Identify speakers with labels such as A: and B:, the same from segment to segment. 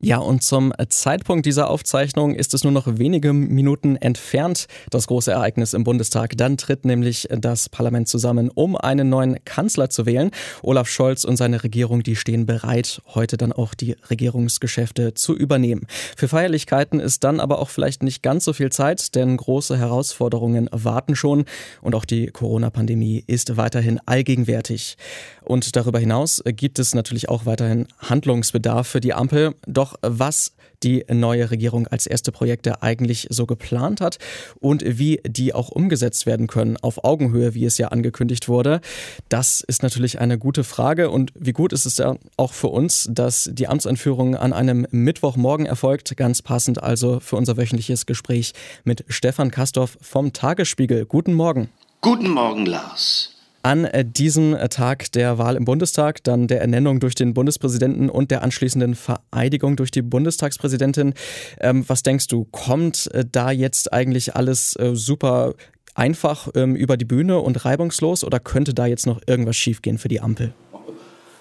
A: Ja, und zum Zeitpunkt dieser Aufzeichnung ist es nur noch wenige Minuten entfernt, das große Ereignis im Bundestag. Dann tritt nämlich das Parlament zusammen, um einen neuen Kanzler zu wählen. Olaf Scholz und seine Regierung, die stehen bereit, heute dann auch die Regierungsgeschäfte zu übernehmen. Für Feierlichkeiten ist dann aber auch vielleicht nicht ganz so viel Zeit, denn große Herausforderungen warten schon und auch die Corona-Pandemie ist weiterhin allgegenwärtig. Und darüber hinaus gibt es natürlich auch weiterhin Handlungsbedarf für die Ampel. Doch noch, was die neue Regierung als erste Projekte eigentlich so geplant hat und wie die auch umgesetzt werden können auf Augenhöhe, wie es ja angekündigt wurde. Das ist natürlich eine gute Frage und wie gut ist es ja auch für uns, dass die Amtseinführung an einem Mittwochmorgen erfolgt, ganz passend also für unser wöchentliches Gespräch mit Stefan Kastorf vom Tagesspiegel. Guten Morgen.
B: Guten Morgen, Lars.
A: An äh, diesem äh, Tag der Wahl im Bundestag, dann der Ernennung durch den Bundespräsidenten und der anschließenden Vereidigung durch die Bundestagspräsidentin. Ähm, was denkst du, kommt äh, da jetzt eigentlich alles super einfach ähm, über die Bühne und reibungslos oder könnte da jetzt noch irgendwas schiefgehen für die Ampel?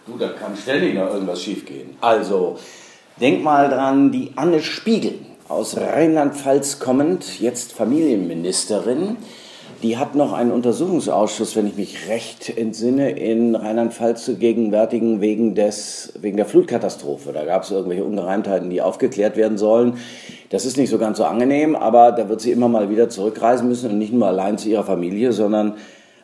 B: Du, da kann ständig noch irgendwas schiefgehen. Also, denk mal dran, die Anne Spiegel aus Rheinland-Pfalz kommend, jetzt Familienministerin, die hat noch einen Untersuchungsausschuss, wenn ich mich recht entsinne, in Rheinland-Pfalz zu gegenwärtigen wegen, des, wegen der Flutkatastrophe. Da gab es irgendwelche Ungereimtheiten, die aufgeklärt werden sollen. Das ist nicht so ganz so angenehm, aber da wird sie immer mal wieder zurückreisen müssen und nicht nur allein zu ihrer Familie, sondern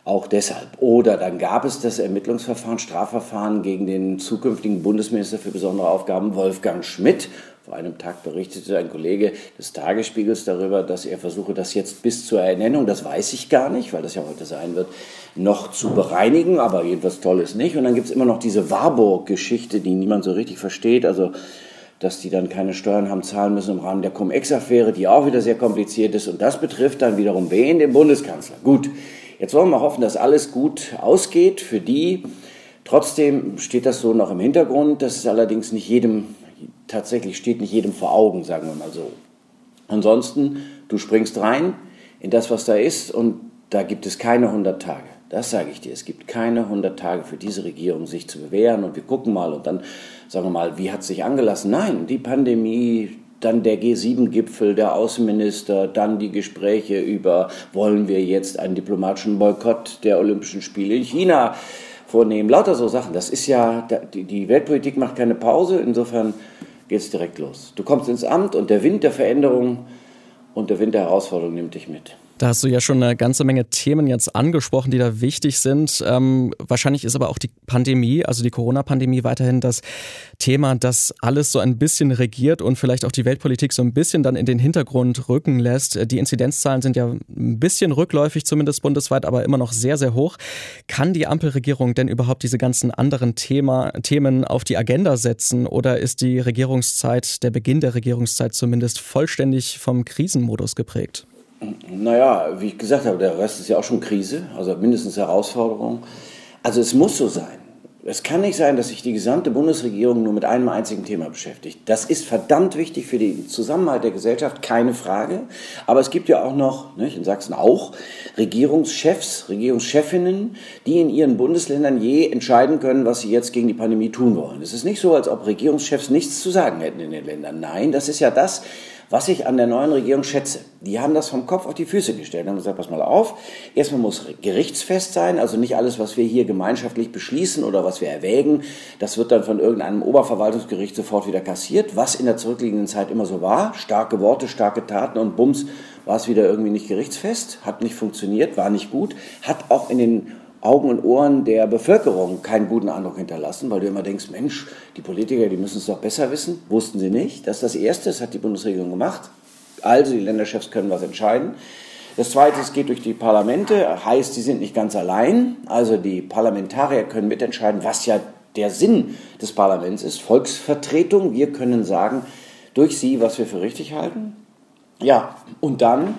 B: auch deshalb. Oder dann gab es das Ermittlungsverfahren, Strafverfahren gegen den zukünftigen Bundesminister für besondere Aufgaben, Wolfgang Schmidt. Vor einem Tag berichtete ein Kollege des Tagesspiegels darüber, dass er versuche, das jetzt bis zur Ernennung, das weiß ich gar nicht, weil das ja heute sein wird, noch zu bereinigen, aber jedenfalls Tolles nicht. Und dann gibt es immer noch diese Warburg-Geschichte, die niemand so richtig versteht. Also dass die dann keine Steuern haben zahlen müssen im Rahmen der Cum-Ex-Affäre, die auch wieder sehr kompliziert ist. Und das betrifft dann wiederum wen? Den Bundeskanzler. Gut, jetzt wollen wir hoffen, dass alles gut ausgeht für die. Trotzdem steht das so noch im Hintergrund. Das ist allerdings nicht jedem tatsächlich steht nicht jedem vor Augen, sagen wir mal so. Ansonsten, du springst rein in das, was da ist und da gibt es keine 100 Tage. Das sage ich dir. Es gibt keine 100 Tage für diese Regierung, sich zu bewähren und wir gucken mal und dann sagen wir mal, wie hat es sich angelassen? Nein, die Pandemie, dann der G7-Gipfel, der Außenminister, dann die Gespräche über, wollen wir jetzt einen diplomatischen Boykott der Olympischen Spiele in China vornehmen. Lauter so Sachen. Das ist ja, die Weltpolitik macht keine Pause. Insofern geht es direkt los. Du kommst ins Amt und der Wind der Veränderung und der Wind der Herausforderung nimmt dich mit.
A: Da hast du ja schon eine ganze Menge Themen jetzt angesprochen, die da wichtig sind. Ähm, wahrscheinlich ist aber auch die Pandemie, also die Corona-Pandemie, weiterhin das Thema, das alles so ein bisschen regiert und vielleicht auch die Weltpolitik so ein bisschen dann in den Hintergrund rücken lässt. Die Inzidenzzahlen sind ja ein bisschen rückläufig, zumindest bundesweit, aber immer noch sehr, sehr hoch. Kann die Ampelregierung denn überhaupt diese ganzen anderen Thema, Themen auf die Agenda setzen oder ist die Regierungszeit, der Beginn der Regierungszeit zumindest vollständig vom Krisenmodus geprägt?
B: Naja, wie ich gesagt habe, der Rest ist ja auch schon Krise, also mindestens Herausforderung. Also es muss so sein. Es kann nicht sein, dass sich die gesamte Bundesregierung nur mit einem einzigen Thema beschäftigt. Das ist verdammt wichtig für den Zusammenhalt der Gesellschaft, keine Frage. Aber es gibt ja auch noch, nicht, in Sachsen auch, Regierungschefs, Regierungschefinnen, die in ihren Bundesländern je entscheiden können, was sie jetzt gegen die Pandemie tun wollen. Es ist nicht so, als ob Regierungschefs nichts zu sagen hätten in den Ländern. Nein, das ist ja das, was ich an der neuen Regierung schätze, die haben das vom Kopf auf die Füße gestellt. Haben gesagt, pass mal auf, erstmal muss gerichtsfest sein, also nicht alles, was wir hier gemeinschaftlich beschließen oder was wir erwägen, das wird dann von irgendeinem Oberverwaltungsgericht sofort wieder kassiert, was in der zurückliegenden Zeit immer so war. Starke Worte, starke Taten und bums war es wieder irgendwie nicht gerichtsfest, hat nicht funktioniert, war nicht gut, hat auch in den Augen und Ohren der Bevölkerung keinen guten Eindruck hinterlassen, weil du immer denkst, Mensch, die Politiker, die müssen es doch besser wissen. Wussten sie nicht. Das ist das Erste, das hat die Bundesregierung gemacht. Also die Länderchefs können was entscheiden. Das Zweite, es geht durch die Parlamente, heißt, sie sind nicht ganz allein. Also die Parlamentarier können mitentscheiden, was ja der Sinn des Parlaments ist. Volksvertretung. Wir können sagen, durch sie, was wir für richtig halten. Ja, und dann,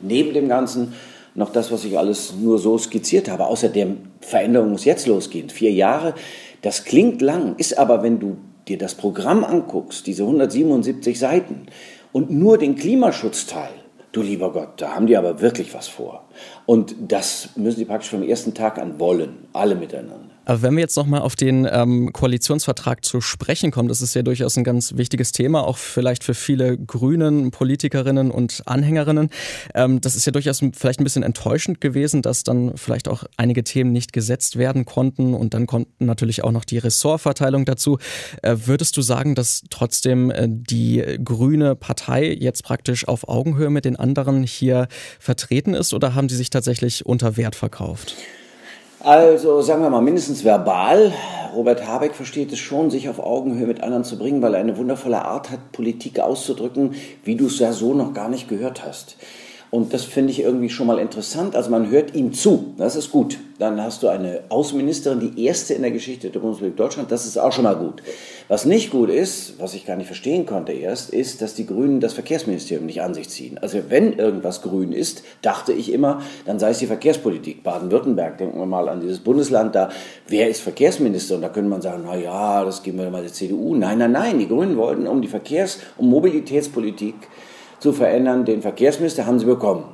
B: neben dem Ganzen, noch das, was ich alles nur so skizziert habe. Außerdem, Veränderung muss jetzt losgehen. Vier Jahre, das klingt lang, ist aber, wenn du dir das Programm anguckst, diese 177 Seiten und nur den Klimaschutzteil, du lieber Gott, da haben die aber wirklich was vor. Und das müssen die praktisch vom ersten Tag an wollen, alle miteinander.
A: Aber wenn wir jetzt nochmal auf den ähm, Koalitionsvertrag zu sprechen kommen, das ist ja durchaus ein ganz wichtiges Thema, auch vielleicht für viele Grünen, Politikerinnen und Anhängerinnen. Ähm, das ist ja durchaus vielleicht ein bisschen enttäuschend gewesen, dass dann vielleicht auch einige Themen nicht gesetzt werden konnten und dann konnten natürlich auch noch die Ressortverteilung dazu. Äh, würdest du sagen, dass trotzdem äh, die grüne Partei jetzt praktisch auf Augenhöhe mit den anderen hier vertreten ist oder haben sie sich tatsächlich unter Wert verkauft?
B: Also sagen wir mal mindestens verbal. Robert Habeck versteht es schon, sich auf Augenhöhe mit anderen zu bringen, weil er eine wundervolle Art hat, Politik auszudrücken, wie du es ja so noch gar nicht gehört hast. Und das finde ich irgendwie schon mal interessant. Also man hört ihm zu, das ist gut. Dann hast du eine Außenministerin, die erste in der Geschichte der Bundesrepublik Deutschland, das ist auch schon mal gut. Was nicht gut ist, was ich gar nicht verstehen konnte erst, ist, dass die Grünen das Verkehrsministerium nicht an sich ziehen. Also wenn irgendwas grün ist, dachte ich immer, dann sei es die Verkehrspolitik. Baden-Württemberg, denken wir mal an dieses Bundesland da. Wer ist Verkehrsminister? Und da könnte man sagen, na ja, das geben wir mal der CDU. Nein, nein, nein, die Grünen wollten um die Verkehrs- und Mobilitätspolitik zu verändern. Den Verkehrsminister haben sie bekommen,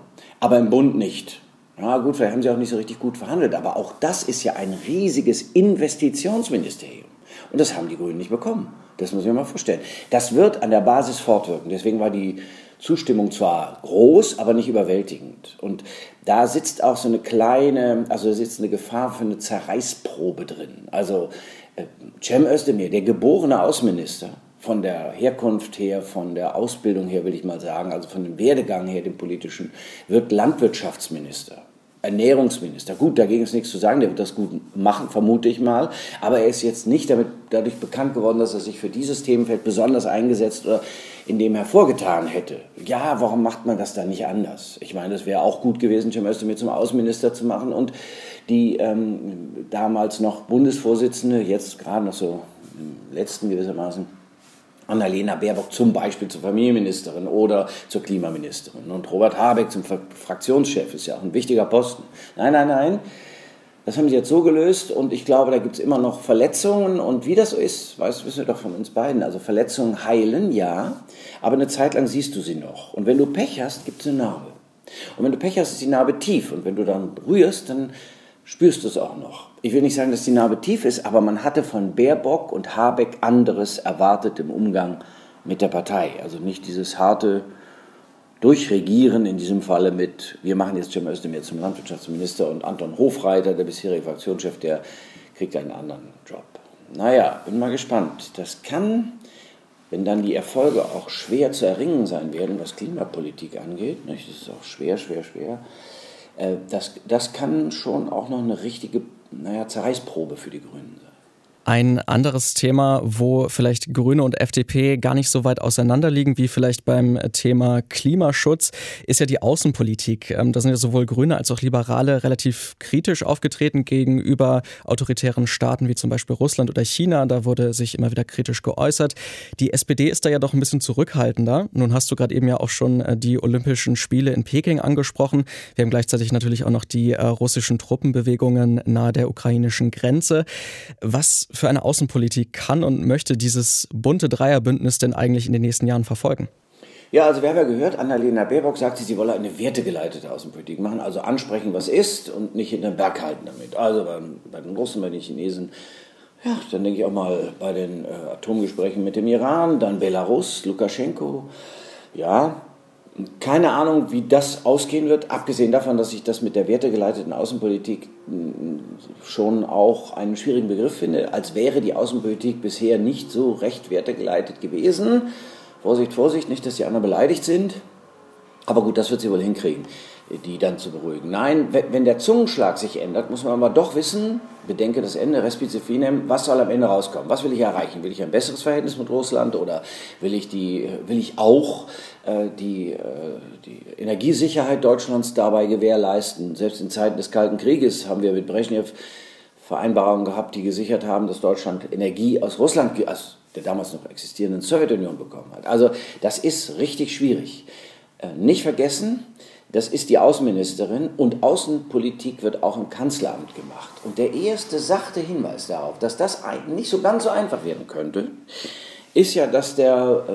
B: aber im Bund nicht. Ja gut, vielleicht haben sie auch nicht so richtig gut verhandelt, aber auch das ist ja ein riesiges Investitionsministerium. Und das haben die Grünen nicht bekommen. Das muss ich mir mal vorstellen. Das wird an der Basis fortwirken. Deswegen war die Zustimmung zwar groß, aber nicht überwältigend. Und da sitzt auch so eine kleine, also da sitzt eine Gefahr für eine Zerreißprobe drin. Also äh, Cem Özdemir, der geborene Außenminister, von der Herkunft her, von der Ausbildung her, will ich mal sagen, also von dem Werdegang her, dem politischen, wird Landwirtschaftsminister. Ernährungsminister. Gut, dagegen ist nichts zu sagen, der wird das gut machen, vermute ich mal. Aber er ist jetzt nicht damit, dadurch bekannt geworden, dass er sich für dieses Themenfeld besonders eingesetzt oder in dem hervorgetan hätte. Ja, warum macht man das dann nicht anders? Ich meine, es wäre auch gut gewesen, Cem Özdemir zum Außenminister zu machen und die ähm, damals noch Bundesvorsitzende, jetzt gerade noch so im letzten gewissermaßen, Annalena Baerbock zum Beispiel zur Familienministerin oder zur Klimaministerin. Und Robert Habeck zum Fraktionschef ist ja auch ein wichtiger Posten. Nein, nein, nein. Das haben sie jetzt so gelöst und ich glaube, da gibt es immer noch Verletzungen und wie das so ist, weiß, wissen wir doch von uns beiden. Also Verletzungen heilen, ja, aber eine Zeit lang siehst du sie noch. Und wenn du Pech hast, gibt es eine Narbe. Und wenn du Pech hast, ist die Narbe tief und wenn du dann rührst, dann spürst du es auch noch. Ich will nicht sagen, dass die Narbe tief ist, aber man hatte von Baerbock und Habeck anderes erwartet im Umgang mit der Partei. Also nicht dieses harte Durchregieren in diesem Falle mit, wir machen jetzt Cem Özdemir zum Landwirtschaftsminister und Anton Hofreiter, der bisherige Fraktionschef, der kriegt einen anderen Job. Naja, bin mal gespannt. Das kann, wenn dann die Erfolge auch schwer zu erringen sein werden, was Klimapolitik angeht, nicht? das ist auch schwer, schwer, schwer, das, das kann schon auch noch eine richtige naja, Zerreißprobe für die Grünen.
A: Ein anderes Thema, wo vielleicht Grüne und FDP gar nicht so weit auseinanderliegen wie vielleicht beim Thema Klimaschutz, ist ja die Außenpolitik. Ähm, da sind ja sowohl Grüne als auch Liberale relativ kritisch aufgetreten gegenüber autoritären Staaten wie zum Beispiel Russland oder China. Da wurde sich immer wieder kritisch geäußert. Die SPD ist da ja doch ein bisschen zurückhaltender. Nun hast du gerade eben ja auch schon äh, die Olympischen Spiele in Peking angesprochen. Wir haben gleichzeitig natürlich auch noch die äh, russischen Truppenbewegungen nahe der ukrainischen Grenze. Was für eine Außenpolitik kann und möchte dieses bunte Dreierbündnis denn eigentlich in den nächsten Jahren verfolgen?
B: Ja, also wir haben ja gehört, Annalena Baerbock sagt, sie wolle eine wertegeleitete Außenpolitik machen, also ansprechen, was ist und nicht in den Berg halten damit. Also bei, bei den Russen, bei den Chinesen, ja, dann denke ich auch mal bei den äh, Atomgesprächen mit dem Iran, dann Belarus, Lukaschenko. Ja, keine Ahnung, wie das ausgehen wird, abgesehen davon, dass ich das mit der wertegeleiteten Außenpolitik hm, schon auch einen schwierigen Begriff finde, als wäre die Außenpolitik bisher nicht so recht wertegeleitet gewesen. Vorsicht, Vorsicht, nicht, dass die anderen beleidigt sind. Aber gut, das wird sie wohl hinkriegen die dann zu beruhigen. Nein, wenn der Zungenschlag sich ändert, muss man aber doch wissen, bedenke das Ende, respice finem, was soll am Ende rauskommen? Was will ich erreichen? Will ich ein besseres Verhältnis mit Russland oder will ich, die, will ich auch äh, die, äh, die Energiesicherheit Deutschlands dabei gewährleisten? Selbst in Zeiten des Kalten Krieges haben wir mit Brezhnev Vereinbarungen gehabt, die gesichert haben, dass Deutschland Energie aus Russland, aus der damals noch existierenden Sowjetunion bekommen hat. Also das ist richtig schwierig. Äh, nicht vergessen, das ist die Außenministerin und Außenpolitik wird auch im Kanzleramt gemacht. Und der erste sachte Hinweis darauf, dass das nicht so ganz so einfach werden könnte, ist ja, dass der äh,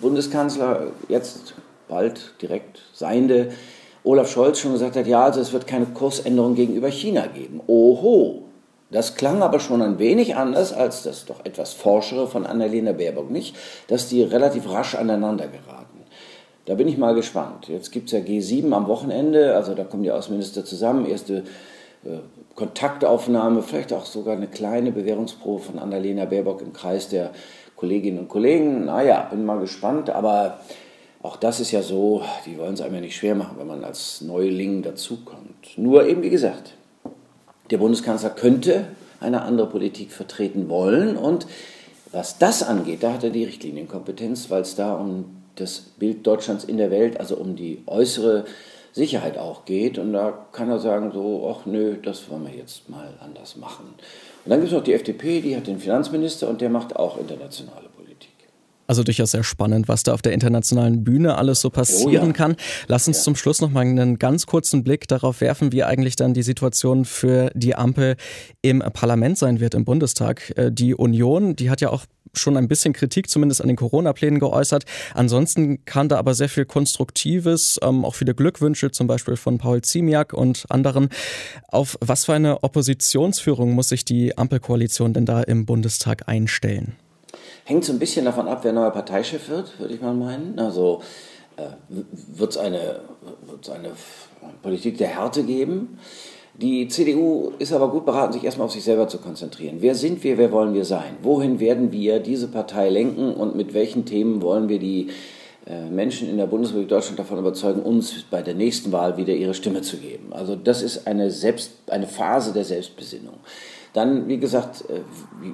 B: Bundeskanzler jetzt bald direkt seiende Olaf Scholz schon gesagt hat, ja, also es wird keine Kursänderung gegenüber China geben. Oho, Das klang aber schon ein wenig anders als das doch etwas forschere von Annalena Baerbock nicht, dass die relativ rasch aneinander geraten. Da bin ich mal gespannt. Jetzt gibt es ja G7 am Wochenende, also da kommen die Außenminister zusammen, erste äh, Kontaktaufnahme, vielleicht auch sogar eine kleine Bewährungsprobe von Annalena Baerbock im Kreis der Kolleginnen und Kollegen. Naja, bin mal gespannt, aber auch das ist ja so, die wollen es einem ja nicht schwer machen, wenn man als Neuling dazukommt. Nur eben, wie gesagt, der Bundeskanzler könnte eine andere Politik vertreten wollen und was das angeht, da hat er die Richtlinienkompetenz, weil es da um das Bild Deutschlands in der Welt, also um die äußere Sicherheit auch geht. Und da kann er sagen, so, ach nö, das wollen wir jetzt mal anders machen. Und dann gibt es noch die FDP, die hat den Finanzminister und der macht auch internationale Politik.
A: Also durchaus sehr spannend, was da auf der internationalen Bühne alles so passieren oh ja. kann. Lass uns ja. zum Schluss noch mal einen ganz kurzen Blick darauf werfen, wie eigentlich dann die Situation für die Ampel im Parlament sein wird, im Bundestag. Äh, die Union, die hat ja auch schon ein bisschen Kritik zumindest an den Corona-Plänen geäußert. Ansonsten kam da aber sehr viel Konstruktives, ähm, auch viele Glückwünsche zum Beispiel von Paul Ziemiak und anderen. Auf was für eine Oppositionsführung muss sich die Ampelkoalition denn da im Bundestag einstellen?
B: Hängt so ein bisschen davon ab, wer neuer Parteichef wird, würde ich mal meinen. Also äh, wird es eine, eine Politik der Härte geben? Die CDU ist aber gut beraten, sich erstmal auf sich selber zu konzentrieren. Wer sind wir, wer wollen wir sein? Wohin werden wir diese Partei lenken und mit welchen Themen wollen wir die Menschen in der Bundesrepublik Deutschland davon überzeugen, uns bei der nächsten Wahl wieder ihre Stimme zu geben? Also das ist eine, Selbst, eine Phase der Selbstbesinnung. Dann, wie gesagt, äh,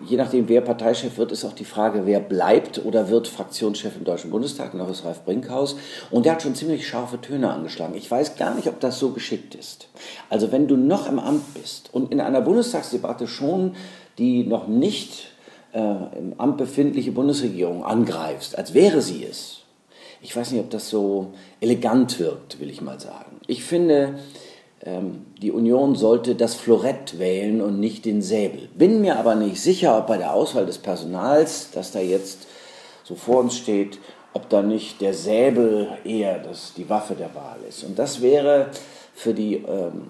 B: je nachdem, wer Parteichef wird, ist auch die Frage, wer bleibt oder wird Fraktionschef im Deutschen Bundestag. Und auch ist Ralf Brinkhaus. Und der hat schon ziemlich scharfe Töne angeschlagen. Ich weiß gar nicht, ob das so geschickt ist. Also, wenn du noch im Amt bist und in einer Bundestagsdebatte schon die noch nicht äh, im Amt befindliche Bundesregierung angreifst, als wäre sie es, ich weiß nicht, ob das so elegant wirkt, will ich mal sagen. Ich finde, ähm, die Union sollte das Florett wählen und nicht den Säbel. Bin mir aber nicht sicher, ob bei der Auswahl des Personals, das da jetzt so vor uns steht, ob da nicht der Säbel eher das, die Waffe der Wahl ist. Und das wäre für die, ähm,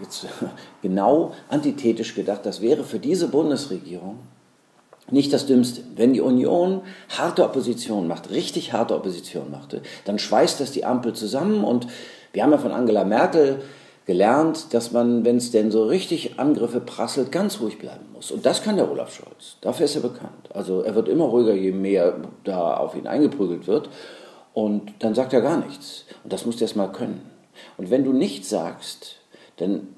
B: jetzt genau antithetisch gedacht, das wäre für diese Bundesregierung nicht das Dümmste. Wenn die Union harte Opposition macht, richtig harte Opposition machte, dann schweißt das die Ampel zusammen und wir haben ja von Angela Merkel gelernt, dass man, wenn es denn so richtig Angriffe prasselt, ganz ruhig bleiben muss. Und das kann der Olaf Scholz. Dafür ist er bekannt. Also er wird immer ruhiger, je mehr da auf ihn eingeprügelt wird. Und dann sagt er gar nichts. Und das musst du erst mal können. Und wenn du nichts sagst, dann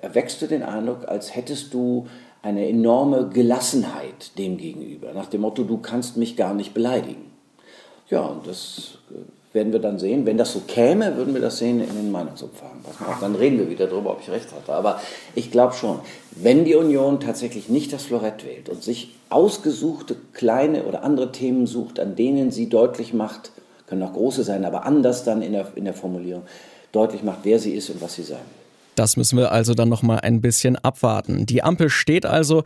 B: erwächst du den Eindruck, als hättest du eine enorme Gelassenheit dem gegenüber. Nach dem Motto, du kannst mich gar nicht beleidigen. Ja, und das werden wir dann sehen. Wenn das so käme, würden wir das sehen in den Meinungsumfragen. Dann reden wir wieder darüber, ob ich recht hatte. Aber ich glaube schon, wenn die Union tatsächlich nicht das Florett wählt und sich ausgesuchte kleine oder andere Themen sucht, an denen sie deutlich macht, können auch große sein, aber anders dann in der, in der Formulierung, deutlich macht, wer sie ist und was sie sein will.
A: Das müssen wir also dann noch mal ein bisschen abwarten. Die Ampel steht also.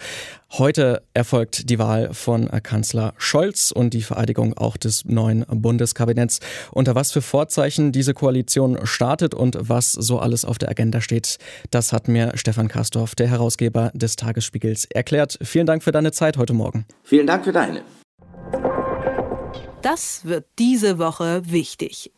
A: Heute erfolgt die Wahl von Kanzler Scholz und die Vereidigung auch des neuen Bundeskabinetts. Unter was für Vorzeichen diese Koalition startet und was so alles auf der Agenda steht, das hat mir Stefan Kastorf, der Herausgeber des Tagesspiegels, erklärt. Vielen Dank für deine Zeit heute Morgen.
B: Vielen Dank für deine.
C: Das wird diese Woche wichtig.